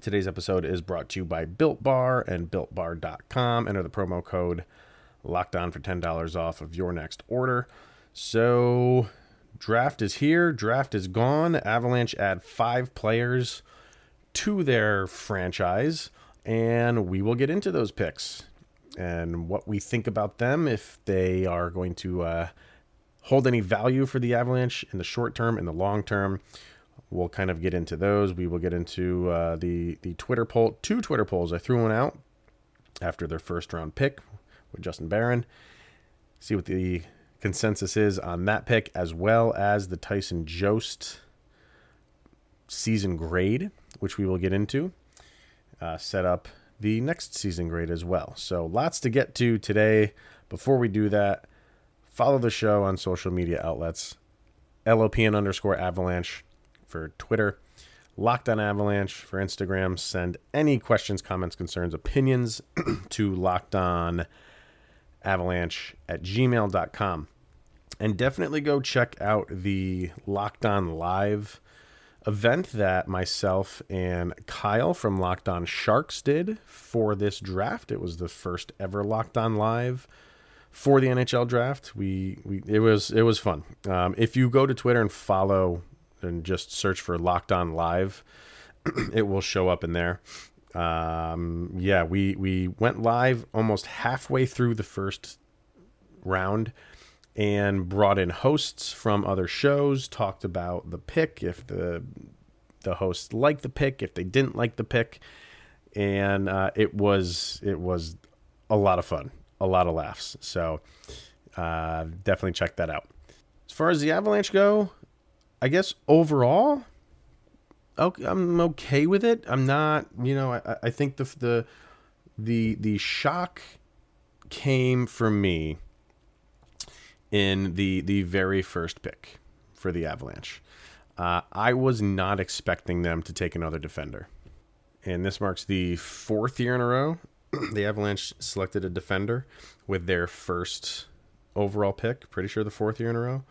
Today's episode is brought to you by Built Bar and BuiltBar.com. Enter the promo code Locked On for $10 off of your next order. So, draft is here, draft is gone. Avalanche add five players to their franchise, and we will get into those picks and what we think about them, if they are going to uh, hold any value for the Avalanche in the short term, in the long term. We'll kind of get into those. We will get into uh, the the Twitter poll, two Twitter polls. I threw one out after their first round pick with Justin Barron. See what the consensus is on that pick, as well as the Tyson Jost season grade, which we will get into. Uh, set up the next season grade as well. So lots to get to today. Before we do that, follow the show on social media outlets. LOPN underscore avalanche for Twitter, Locked on Avalanche for Instagram. Send any questions, comments, concerns, opinions to Locked on Avalanche at gmail.com. And definitely go check out the Locked On Live event that myself and Kyle from Locked On Sharks did for this draft. It was the first ever Locked On Live for the NHL draft. We we it was it was fun. Um, if you go to Twitter and follow and just search for Locked On Live, it will show up in there. Um, yeah, we we went live almost halfway through the first round and brought in hosts from other shows, talked about the pick, if the the hosts liked the pick, if they didn't like the pick, and uh, it was it was a lot of fun, a lot of laughs. So uh, definitely check that out. As far as the Avalanche go, I guess overall, okay, I'm okay with it. I'm not, you know, I, I think the the the the shock came for me in the the very first pick for the Avalanche. Uh, I was not expecting them to take another defender, and this marks the fourth year in a row the Avalanche selected a defender with their first overall pick. Pretty sure the fourth year in a row.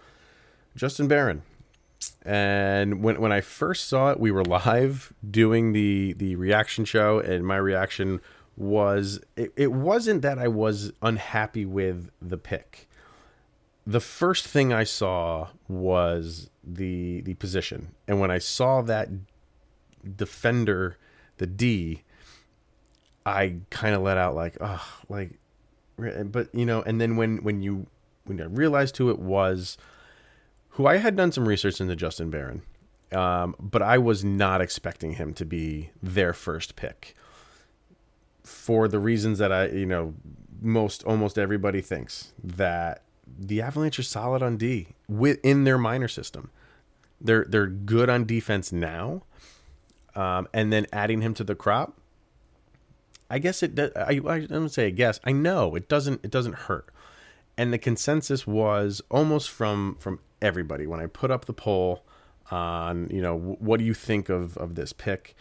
Justin Barron. And when when I first saw it, we were live doing the the reaction show, and my reaction was it, it wasn't that I was unhappy with the pick. The first thing I saw was the the position, and when I saw that defender, the D, I kind of let out like, oh, like, but you know, and then when when you when I realized who it was, who I had done some research into Justin Barron, um, but I was not expecting him to be their first pick for the reasons that I, you know, most almost everybody thinks that the Avalanche are solid on D within their minor system. They're they're good on defense now, um, and then adding him to the crop. I guess it. Does, I I don't say guess. I know it doesn't. It doesn't hurt. And the consensus was almost from from everybody when I put up the poll on you know what do you think of of this pick.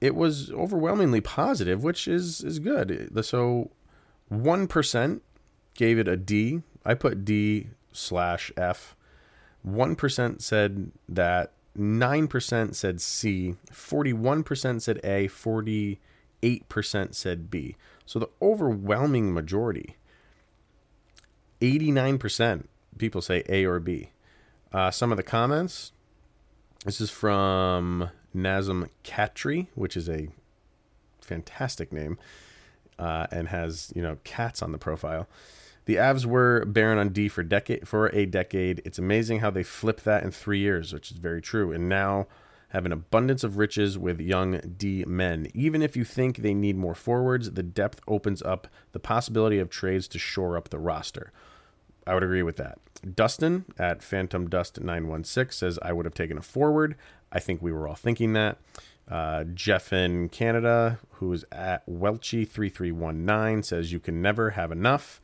It was overwhelmingly positive, which is is good. So one percent gave it a D. I put D slash F. 1% said that, 9% said C, 41% said A, 48% said B. So the overwhelming majority, 89% people say A or B. Uh, some of the comments this is from Nazem Katri, which is a fantastic name uh, and has, you know, cats on the profile. The Avs were Barron on D for decade for a decade. It's amazing how they flipped that in three years, which is very true. And now have an abundance of riches with young D men. Even if you think they need more forwards, the depth opens up the possibility of trades to shore up the roster. I would agree with that. Dustin at Phantom Dust 916 says I would have taken a forward. I think we were all thinking that. Uh, Jeff in Canada, who is at Welchy3319, says you can never have enough.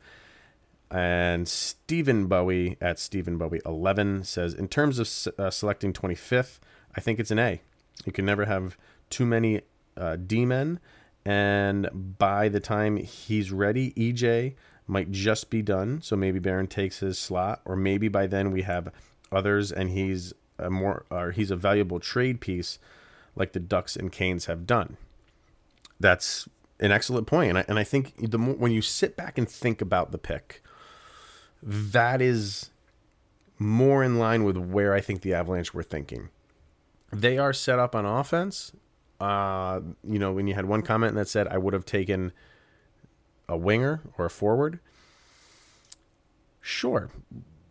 And Stephen Bowie at Stephen Bowie 11 says, in terms of uh, selecting 25th, I think it's an A. You can never have too many uh, D men. And by the time he's ready, EJ might just be done. So maybe Barron takes his slot, or maybe by then we have others and he's a more or he's a valuable trade piece like the Ducks and Canes have done. That's an excellent point. And I, and I think the more, when you sit back and think about the pick, that is more in line with where I think the Avalanche were thinking. They are set up on offense. Uh, you know, when you had one comment that said I would have taken a winger or a forward. Sure.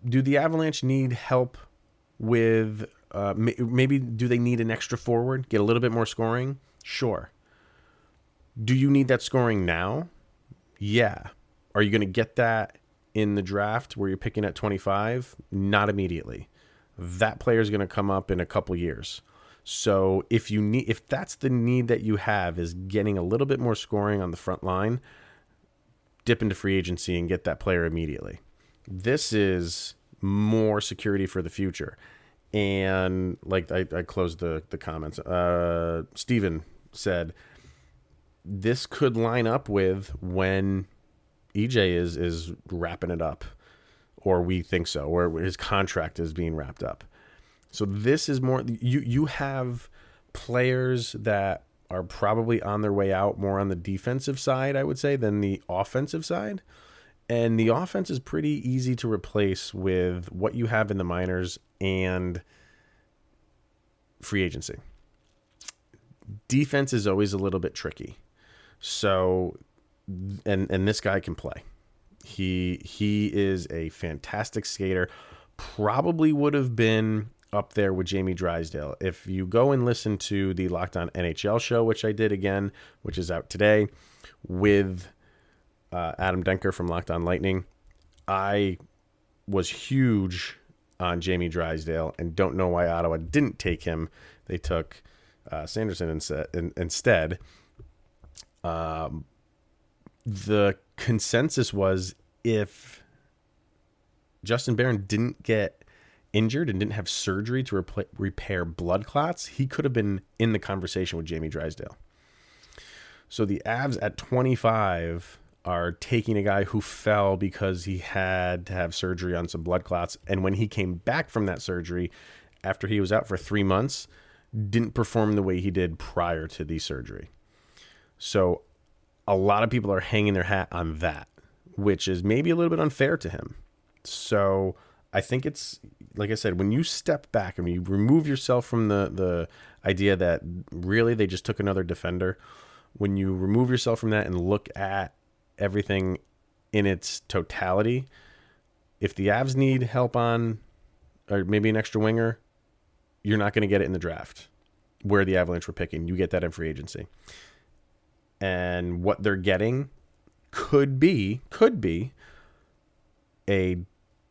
Do the Avalanche need help with uh, maybe do they need an extra forward, get a little bit more scoring? Sure. Do you need that scoring now? Yeah. Are you going to get that in the draft where you're picking at 25? Not immediately. That player is going to come up in a couple years. So if you need if that's the need that you have is getting a little bit more scoring on the front line, dip into free agency and get that player immediately. This is more security for the future. And like I, I closed the, the comments. Uh Steven said this could line up with when EJ is is wrapping it up, or we think so, or his contract is being wrapped up. So this is more you you have players that are probably on their way out more on the defensive side, I would say, than the offensive side. And the offense is pretty easy to replace with what you have in the minors and free agency. Defense is always a little bit tricky. So and and this guy can play. He he is a fantastic skater. Probably would have been up there with Jamie Drysdale. If you go and listen to the Locked On NHL show, which I did again, which is out today, with uh, Adam Denker from Locked On Lightning, I was huge on Jamie Drysdale and don't know why Ottawa didn't take him. They took uh, Sanderson instead. Um, the consensus was if Justin Barron didn't get injured and didn't have surgery to rep- repair blood clots, he could have been in the conversation with Jamie Drysdale. So the Avs at 25 are taking a guy who fell because he had to have surgery on some blood clots. And when he came back from that surgery, after he was out for three months, didn't perform the way he did prior to the surgery. So a lot of people are hanging their hat on that, which is maybe a little bit unfair to him. So I think it's like I said, when you step back and you remove yourself from the the idea that really they just took another defender, when you remove yourself from that and look at everything in its totality, if the Avs need help on or maybe an extra winger, you're not going to get it in the draft where the Avalanche were picking. You get that in free agency. And what they're getting could be could be a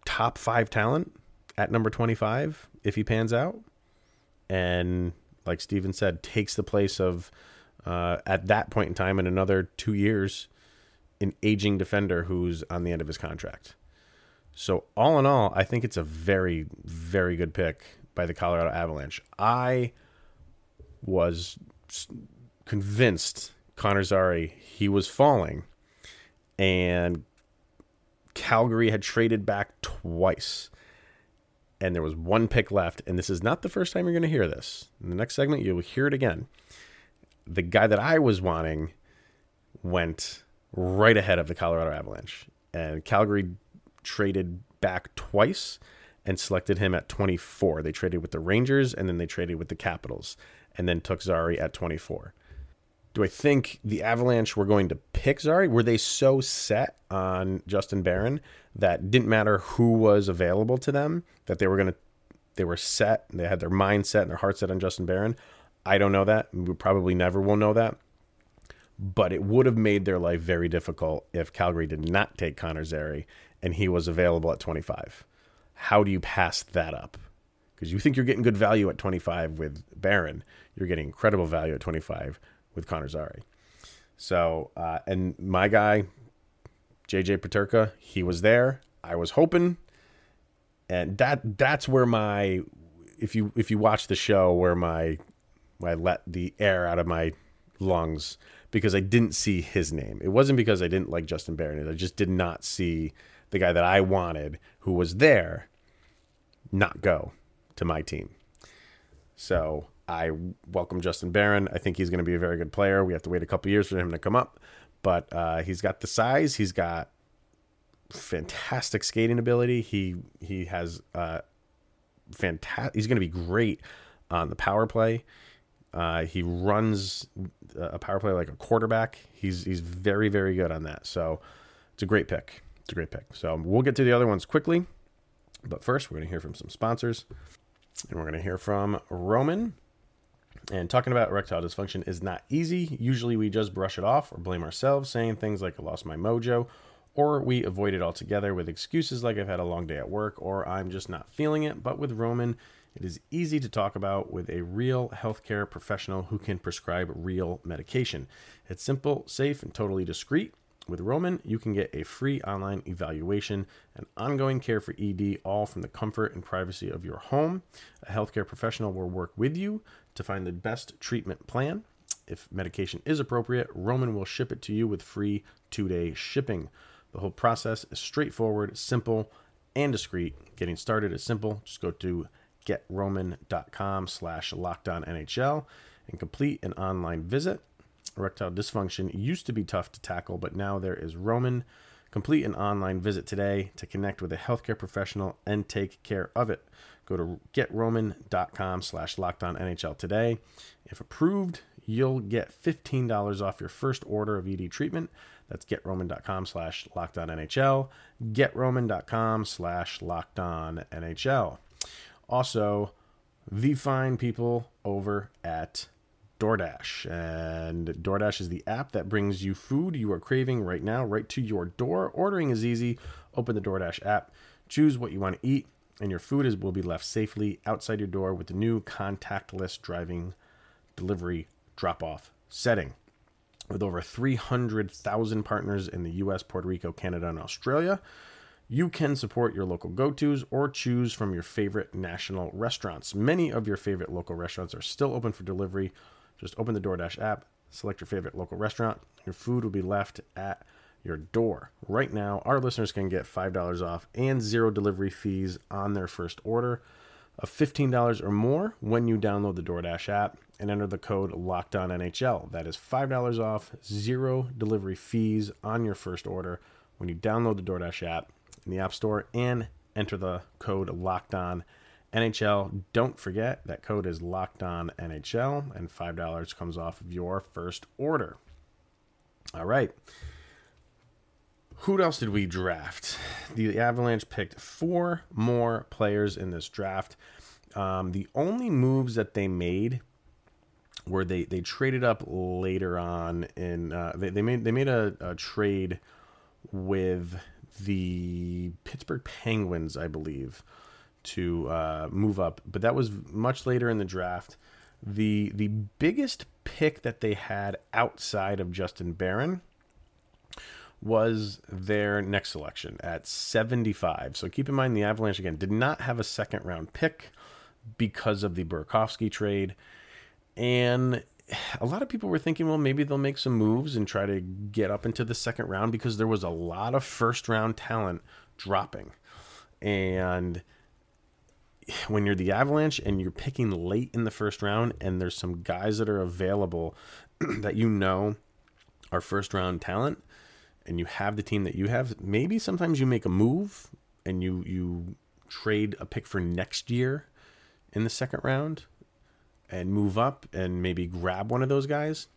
top 5 talent at number 25 if he pans out. And like Steven said, takes the place of, uh, at that point in time, in another two years, an aging defender who's on the end of his contract. So, all in all, I think it's a very, very good pick by the Colorado Avalanche. I was convinced Connor Zary he was falling, and Calgary had traded back twice and there was one pick left. And this is not the first time you're going to hear this. In the next segment, you'll hear it again. The guy that I was wanting went right ahead of the Colorado Avalanche, and Calgary traded back twice and selected him at 24. They traded with the Rangers and then they traded with the Capitals and then took Zary at 24 do I think the Avalanche were going to pick Zary? Were they so set on Justin Barron that didn't matter who was available to them that they were going to they were set they had their mind set and their heart set on Justin Barron? I don't know that. We probably never will know that. But it would have made their life very difficult if Calgary did not take Connor Zary and he was available at 25. How do you pass that up? because you think you're getting good value at 25 with Barron, you're getting incredible value at 25 with Connor Zary. So, uh, and my guy, JJ Peterka, he was there. I was hoping, and that that's where my if you if you watch the show where my I let the air out of my lungs because I didn't see his name. It wasn't because I didn't like Justin Barron. I just did not see the guy that I wanted who was there not go to my team. So I welcome Justin Barron. I think he's going to be a very good player. We have to wait a couple years for him to come up, but uh, he's got the size. He's got fantastic skating ability. He he has uh, fantastic. He's going to be great on the power play. Uh, he runs a power play like a quarterback. He's he's very very good on that. So it's a great pick. It's a great pick. So we'll get to the other ones quickly, but first we're going to hear from some sponsors, and we're going to hear from Roman. And talking about erectile dysfunction is not easy. Usually we just brush it off or blame ourselves, saying things like "I lost my mojo," or we avoid it altogether with excuses like I've had a long day at work or I'm just not feeling it. But with Roman, it is easy to talk about with a real healthcare professional who can prescribe real medication. It's simple, safe, and totally discreet. With Roman, you can get a free online evaluation and ongoing care for ED, all from the comfort and privacy of your home. A healthcare professional will work with you to find the best treatment plan. If medication is appropriate, Roman will ship it to you with free two day shipping. The whole process is straightforward, simple, and discreet. Getting started is simple. Just go to getroman.com slash lockedonnhl and complete an online visit. Erectile dysfunction used to be tough to tackle, but now there is Roman. Complete an online visit today to connect with a healthcare professional and take care of it. Go to getroman.com slash lockedonnhl today. If approved, you'll get $15 off your first order of ED treatment. That's getroman.com slash lockedonnhl. Getroman.com slash lockedonnhl. Also, the fine people over at DoorDash. And DoorDash is the app that brings you food you are craving right now, right to your door. Ordering is easy. Open the DoorDash app, choose what you want to eat, and your food is, will be left safely outside your door with the new contactless driving delivery drop off setting. With over 300,000 partners in the US, Puerto Rico, Canada, and Australia, you can support your local go tos or choose from your favorite national restaurants. Many of your favorite local restaurants are still open for delivery. Just open the DoorDash app, select your favorite local restaurant. Your food will be left at your door. Right now, our listeners can get $5 off and zero delivery fees on their first order of $15 or more when you download the DoorDash app and enter the code LOCKEDONNHL. That is $5 off, zero delivery fees on your first order when you download the DoorDash app in the App Store and enter the code Locked On NHL. Don't forget that code is Locked On NHL, and five dollars comes off of your first order. All right. Who else did we draft? The Avalanche picked four more players in this draft. Um, the only moves that they made were they they traded up later on in uh, they, they made they made a, a trade with the Pittsburgh Penguins, I believe, to uh, move up, but that was much later in the draft. the The biggest pick that they had outside of Justin Barron was their next selection at 75. So keep in mind the Avalanche again did not have a second round pick because of the Burakovsky trade. And a lot of people were thinking, well, maybe they'll make some moves and try to get up into the second round because there was a lot of first round talent dropping. And when you're the Avalanche and you're picking late in the first round, and there's some guys that are available that you know are first round talent, and you have the team that you have, maybe sometimes you make a move and you you trade a pick for next year in the second round and move up and maybe grab one of those guys.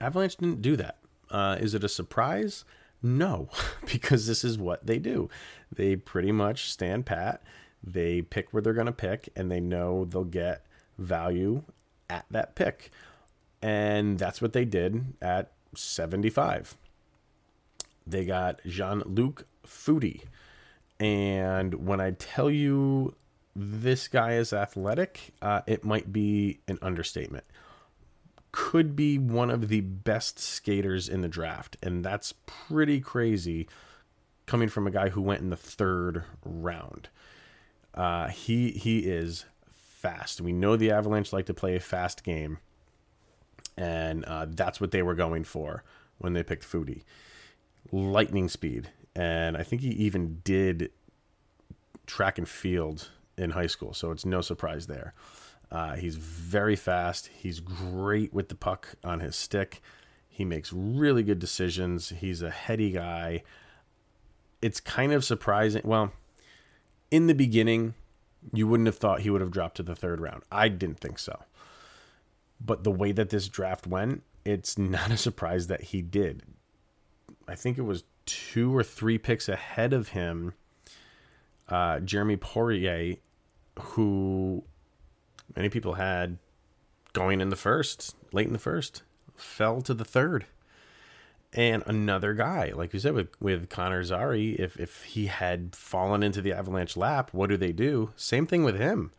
Avalanche didn't do that. Uh, is it a surprise? No, because this is what they do. They pretty much stand pat. They pick where they're going to pick, and they know they'll get value at that pick. And that's what they did at 75. They got Jean Luc Foudy. And when I tell you this guy is athletic, uh, it might be an understatement. Could be one of the best skaters in the draft, and that's pretty crazy coming from a guy who went in the third round. Uh, he he is fast. We know the Avalanche like to play a fast game, and uh, that's what they were going for when they picked Foudy. Lightning speed, and I think he even did track and field in high school, so it's no surprise there. Uh, he's very fast. He's great with the puck on his stick. He makes really good decisions. He's a heady guy. It's kind of surprising. Well, in the beginning, you wouldn't have thought he would have dropped to the third round. I didn't think so. But the way that this draft went, it's not a surprise that he did. I think it was two or three picks ahead of him, uh, Jérémie Poirier, who many people had going in the first, late in the first, fell to the third. And another guy, like you said, with, with Connor Zary, if, if he had fallen into the Avalanche lap, what do they do? Same thing with him.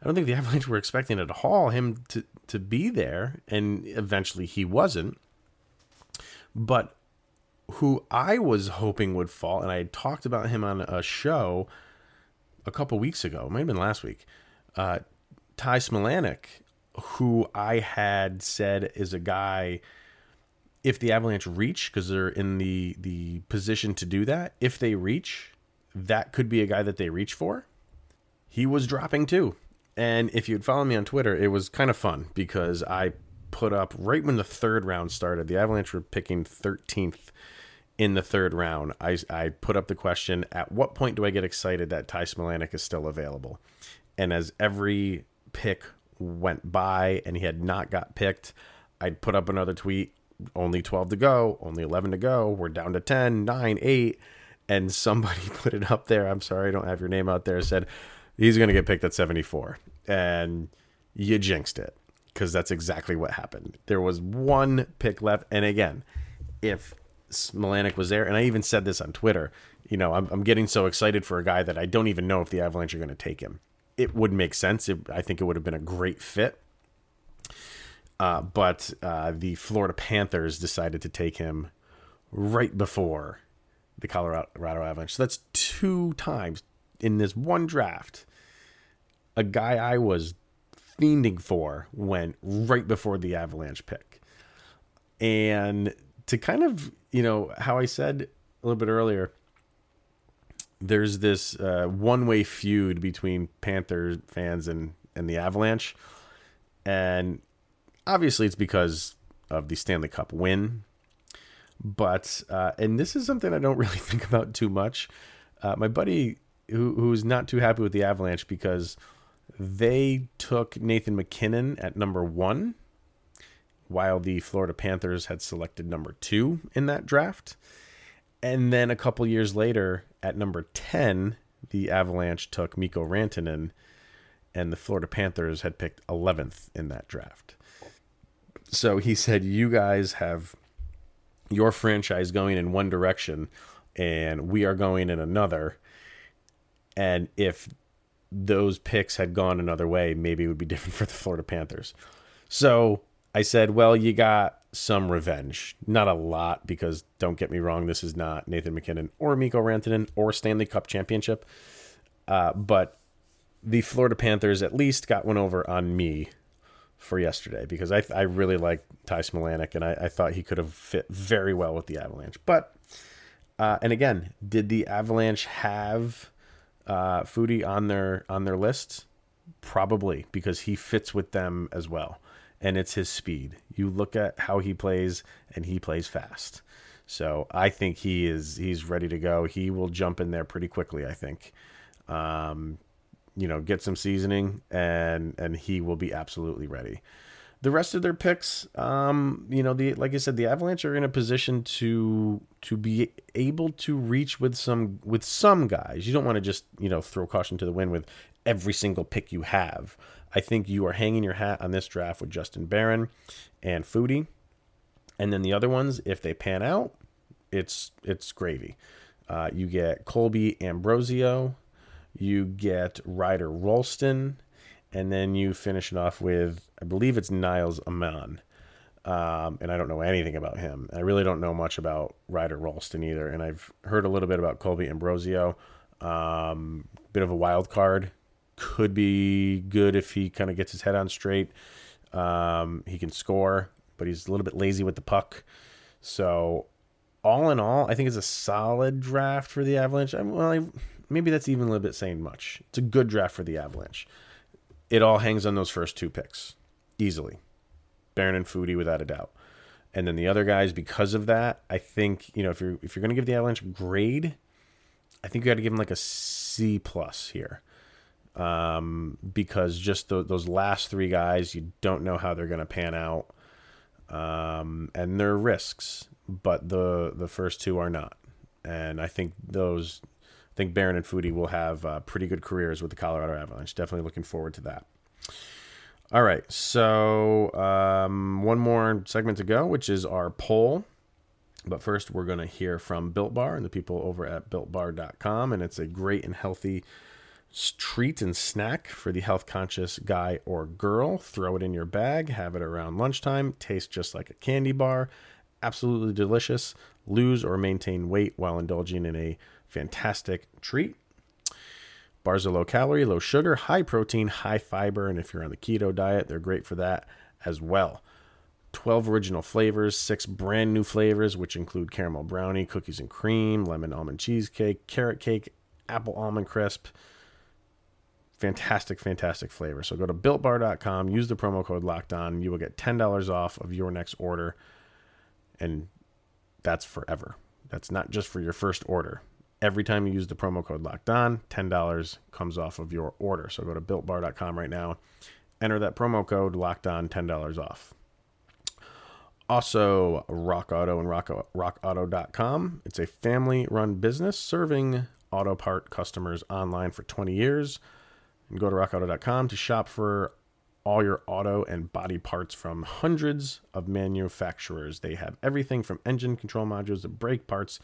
I don't think the Avalanche were expecting at all him to, to be there, and eventually he wasn't. But who I was hoping would fall, and I had talked about him on a show a couple weeks ago, it might have been last week, uh, Ty Smilanic, who I had said is a guy – if the Avalanche reach, because they're in the the position to do that, if they reach, that could be a guy that they reach for. He was dropping too. And if you'd follow me on Twitter, it was kind of fun because I put up right when the third round started, the Avalanche were picking 13th in the third round. I, I put up the question at what point do I get excited that Ty Smilanic is still available? And as every pick went by and he had not got picked, I'd put up another tweet only 12 to go, only 11 to go. We're down to 10, 9, 8. And somebody put it up there. I'm sorry, I don't have your name out there. Said he's going to get picked at 74. And you jinxed it because that's exactly what happened. There was one pick left. And again, if Smilanic was there, and I even said this on Twitter, you know, I'm, I'm getting so excited for a guy that I don't even know if the Avalanche are going to take him. It would make sense. It, I think it would have been a great fit uh, but uh, the Florida Panthers decided to take him right before the Colorado Avalanche. So that's two times in this one draft. A guy I was fiending for went right before the Avalanche pick. And to kind of, you know, how I said a little bit earlier, there's this uh, one way feud between Panthers fans and, and the Avalanche. And obviously it's because of the Stanley Cup win. But uh, and this is something I don't really think about too much. Uh, my buddy who who's not too happy with the Avalanche because they took Nathan MacKinnon at number one, while the Florida Panthers had selected number two in that draft. And then a couple years later, at number 10, the Avalanche took Mikko Rantanen, and the Florida Panthers had picked 11th in that draft. So he said, You guys have your franchise going in one direction and we are going in another. And if those picks had gone another way, maybe it would be different for the Florida Panthers. So I said, Well, you got some revenge. Not a lot, because don't get me wrong, this is not Nathan MacKinnon or Mikko Rantanen or Stanley Cup championship. Uh, but the Florida Panthers at least got one over on me for yesterday because I, I really like Ty Smilanic and I, I thought he could have fit very well with the Avalanche. But, uh, and again, did the Avalanche have uh, Foudy on their on their list? Probably because he fits with them as well, and it's his speed. You look at how he plays, and he plays fast. So I think he is he's ready to go. He will jump in there pretty quickly. I think. Um, you know, get some seasoning, and and he will be absolutely ready. The rest of their picks, um, you know, the like I said, the Avalanche are in a position to to be able to reach with some with some guys. You don't want to just you know throw caution to the wind with every single pick you have. I think you are hanging your hat on this draft with Justin Barron and Foudy, and then the other ones, if they pan out, it's it's gravy. Uh, you get Colby Ambrosio, You get Ryder Rolston, and then you finish it off with, I believe it's Niles Amon. Um, and I don't know anything about him. I really don't know much about Ryder Rolston either. And I've heard a little bit about Colby Ambrosio. Um, bit of a wild card. Could be good if he kind of gets his head on straight. Um, he can score, but he's a little bit lazy with the puck. So, all in all, I think it's a solid draft for the Avalanche. I, well, I, maybe that's even a little bit saying much. It's a good draft for the Avalanche. It all hangs on those first two picks easily. Barron and Foudy, without a doubt. And then the other guys, because of that, I think you know if you're if you're going to give the Avalanche a grade, I think you got to give them like a C plus here, um, because just the, those last three guys, you don't know how they're going to pan out, um, and they're risks. But the the first two are not, and I think those, think Barron and Foudy will have uh, pretty good careers with the Colorado Avalanche. Definitely looking forward to that. All right, so um, one more segment to go, which is our poll. But first, we're going to hear from Built Bar and the people over at builtbar.com. And it's a great and healthy treat and snack for the health conscious guy or girl. Throw it in your bag, have it around lunchtime, tastes just like a candy bar. Absolutely delicious. Lose or maintain weight while indulging in a fantastic treat. Bars are low calorie, low sugar, high protein, high fiber, and if you're on the keto diet, they're great for that as well. 12 original flavors, six brand new flavors, which include caramel brownie, cookies and cream, lemon almond cheesecake, carrot cake, apple almond crisp. Fantastic, fantastic flavor. So go to builtbar.com, use the promo code locked on. You will get $10 off of your next order. And that's forever. That's not just for your first order every time you use the promo code locked on, $10 comes off of your order. So go to builtbar.com right now, enter that promo code locked on, $10 off. Also, Rock Auto and Rock, RockAuto.com. It's a family run business serving auto part customers online for 20 years. And go to RockAuto.com to shop for all your auto and body parts from hundreds of manufacturers. They have everything from engine control modules to brake parts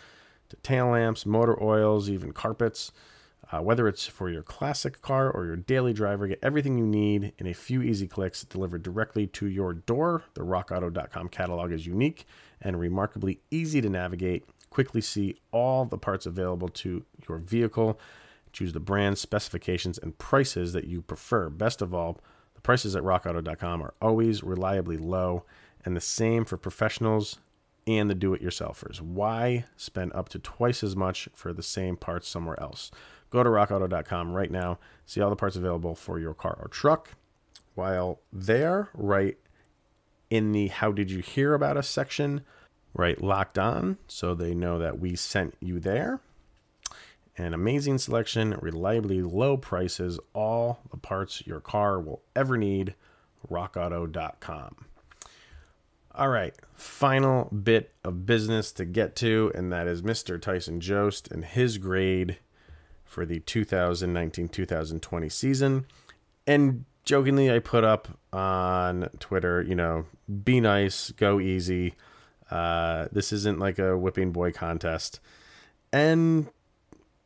to tail lamps, motor oils, even carpets. Uh, whether it's for your classic car or your daily driver, get everything you need in a few easy clicks delivered directly to your door. The rockauto.com catalog is unique and remarkably easy to navigate. Quickly see all the parts available to your vehicle. Choose the brand, specifications, and prices that you prefer. Best of all, the prices at rockauto.com are always reliably low, and the same for professionals and the do it yourselfers. Why spend up to twice as much for the same parts somewhere else? Go to rockauto.com right now, see all the parts available for your car or truck. While there, right in the How Did You Hear About Us section, right locked on so they know that we sent you there. An amazing selection, reliably low prices, all the parts your car will ever need. RockAuto.com. All right, final bit of business to get to, and that is Mr. Tyson Jost and his grade for the 2019 2020 season. And jokingly, I put up on Twitter, you know, be nice, go easy. Uh, this isn't like a whipping boy contest. And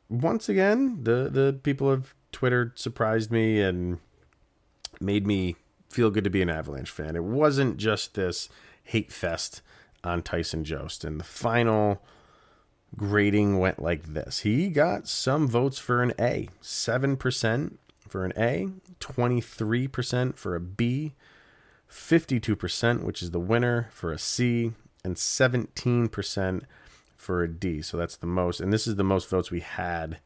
once again, the, the people of Twitter surprised me and made me feel good to be an Avalanche fan. It wasn't just this hate fest on Tyson Jost. And the final grading went like this he got some votes for an A 7% for an A, 23% for a B, 52%, which is the winner, for a C, and 17% for a D. So that's the most. And this is the most votes we had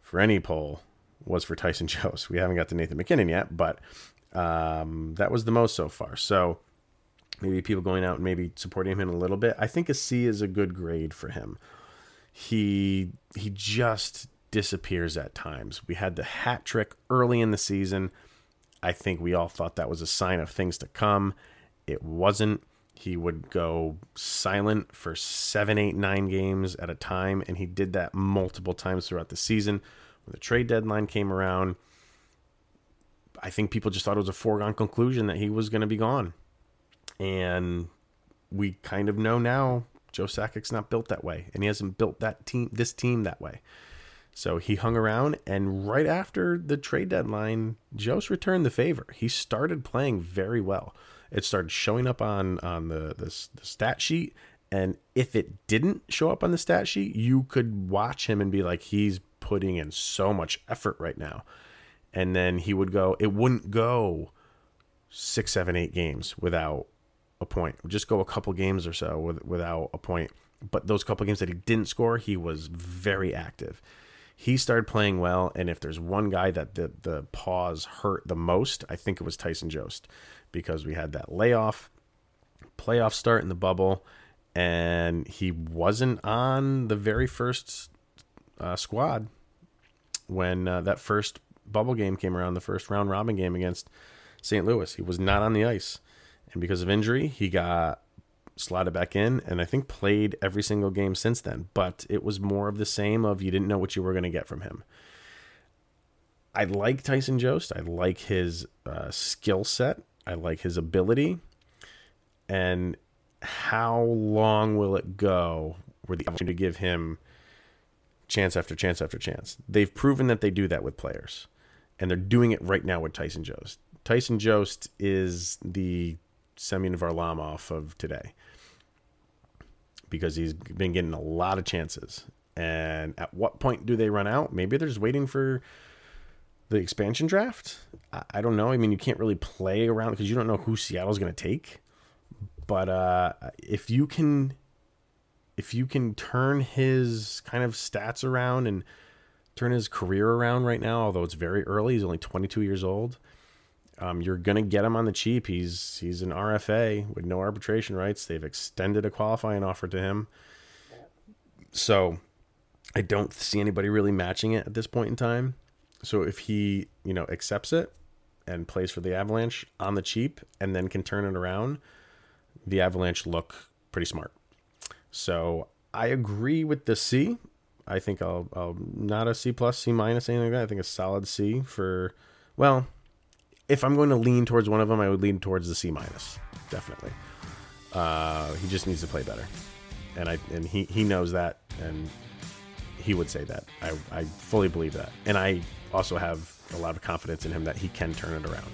for any poll was for Tyson Jost. We haven't got to Nathan MacKinnon yet, but um, that was the most so far. So maybe people going out and maybe supporting him in a little bit. I think a C is a good grade for him. He he just disappears at times. We had the hat trick early in the season. I think we all thought that was a sign of things to come. It wasn't. He would go silent for seven, eight, nine games at a time, and he did that multiple times throughout the season. When the trade deadline came around, I think people just thought it was a foregone conclusion that he was going to be gone. And we kind of know now Joe Sakic's not built that way, and he hasn't built that team, this team, that way. So he hung around, and right after the trade deadline, Jost returned the favor. He started playing very well. It started showing up on on the, the, the stat sheet, and if it didn't show up on the stat sheet, you could watch him and be like, he's putting in so much effort right now. And then he would go, it wouldn't go six, seven, eight games without a point. Just go a couple games or so with, without a point. But those couple games that he didn't score, he was very active. He started playing well, and if there's one guy that the the pause hurt the most, I think it was Tyson Jost, because we had that layoff, playoff start in the bubble, and he wasn't on the very first uh, squad when uh, that first bubble game came around, the first round robin game against St. Louis. He was not on the ice, and because of injury, he got slotted back in, and I think played every single game since then. But it was more of the same of you didn't know what you were going to get from him. I like Tyson Jost. I like his uh, skill set. I like his ability. And how long will it go where the opportunity to give him chance after chance after chance? They've proven that they do that with players, and they're doing it right now with Tyson Jost. Tyson Jost is the Semyon Varlamov of today because he's been getting a lot of chances. And at what point do they run out? Maybe they're just waiting for the expansion draft. I, I don't know. I mean, you can't really play around because you don't know who Seattle's going to take. But uh, if you can, if you can turn his kind of stats around and turn his career around right now, although it's very early, he's only 22 years old. Um, you're gonna get him on the cheap. He's he's an RFA with no arbitration rights. They've extended a qualifying offer to him, so I don't see anybody really matching it at this point in time. So if he you know accepts it and plays for the Avalanche on the cheap and then can turn it around, the Avalanche look pretty smart. So I agree with the C. I think I'll, I'll not a C plus, C minus, anything like that. I think a solid C for well if I'm going to lean towards one of them, I would lean towards the C minus, definitely. Uh, he just needs to play better, and I and he he knows that, and he would say that. I I fully believe that, and I also have a lot of confidence in him that he can turn it around.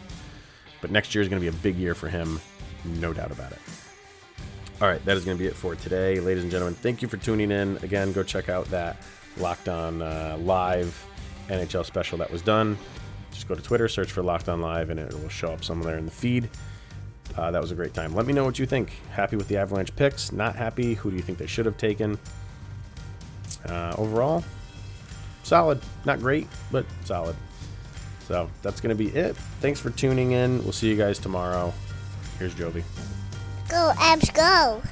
But next year is going to be a big year for him, no doubt about it. All right, that is going to be it for today, ladies and gentlemen. Thank you for tuning in. Again, go check out that Locked On uh, Live NHL special that was done just go to Twitter, search for Locked On Live, and it will show up somewhere in the feed. Uh, that was a great time. Let me know what you think. Happy with the Avalanche picks? Not happy? Who do you think they should have taken? Uh, overall, solid. Not great, but solid. So that's going to be it. Thanks for tuning in. We'll see you guys tomorrow. Here's Jovi. Go, Avs, go.